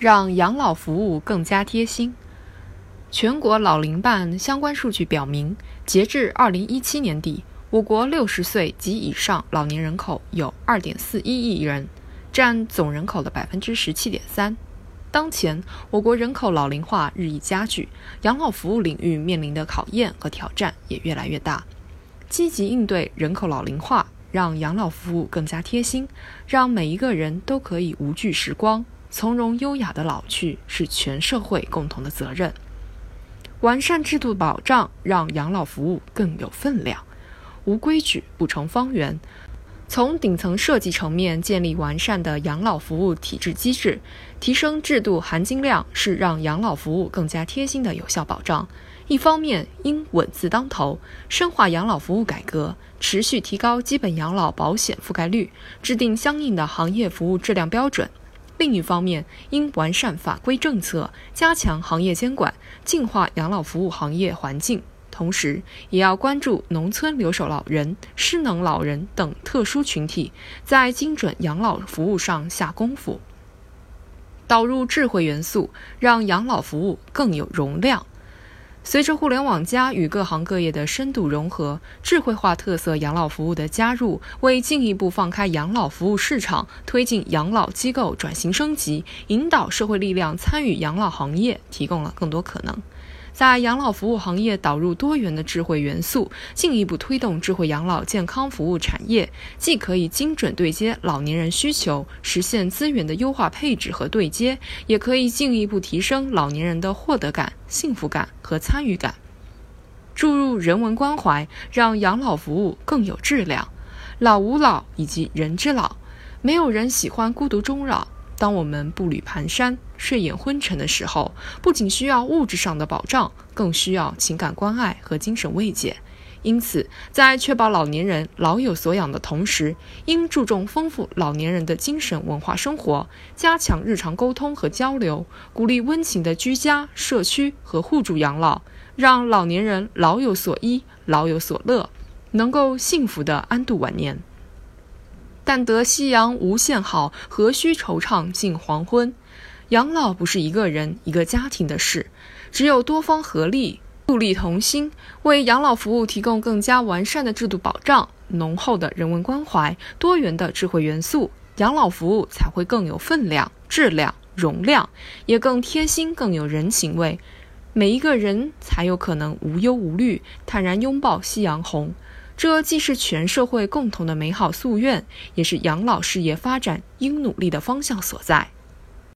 让养老服务更加贴心。全国老龄办相关数据表明，截至二零一七年底，我国六十岁及以上老年人口有二点四一亿人，占总人口的百分之十七点三。当前，我国人口老龄化日益加剧，养老服务领域面临的考验和挑战也越来越大。积极应对人口老龄化，让养老服务更加贴心，让每一个人都可以无惧时光。从容优雅的老去是全社会共同的责任。完善制度保障，让养老服务更有分量。无规矩不成方圆。从顶层设计层面建立完善的养老服务体制机制，提升制度含金量，是让养老服务更加贴心的有效保障。一方面，应稳字当头，深化养老服务改革，持续提高基本养老保险覆盖率，制定相应的行业服务质量标准。另一方面，应完善法规政策，加强行业监管，净化养老服务行业环境。同时，也要关注农村留守老人、失能老人等特殊群体，在精准养老服务上下功夫，导入智慧元素，让养老服务更有容量。随着互联网加与各行各业的深度融合，智慧化特色养老服务的加入，为进一步放开养老服务市场、推进养老机构转型升级、引导社会力量参与养老行业提供了更多可能。在养老服务行业导入多元的智慧元素，进一步推动智慧养老健康服务产业，既可以精准对接老年人需求，实现资源的优化配置和对接，也可以进一步提升老年人的获得感、幸福感和参与感，注入人文关怀，让养老服务更有质量。老吾老以及人之老，没有人喜欢孤独终老。当我们步履蹒跚、睡眼昏沉的时候，不仅需要物质上的保障，更需要情感关爱和精神慰藉。因此，在确保老年人老有所养的同时，应注重丰富老年人的精神文化生活，加强日常沟通和交流，鼓励温情的居家、社区和互助养老，让老年人老有所依、老有所乐，能够幸福地安度晚年。但得夕阳无限好，何须惆怅近黄昏？养老不是一个人、一个家庭的事，只有多方合力，互力同心，为养老服务提供更加完善的制度保障、浓厚的人文关怀、多元的智慧元素，养老服务才会更有分量、质量、容量，也更贴心、更有人情味。每一个人才有可能无忧无虑，坦然拥抱夕阳红。这既是全社会共同的美好夙愿，也是养老事业发展应努力的方向所在。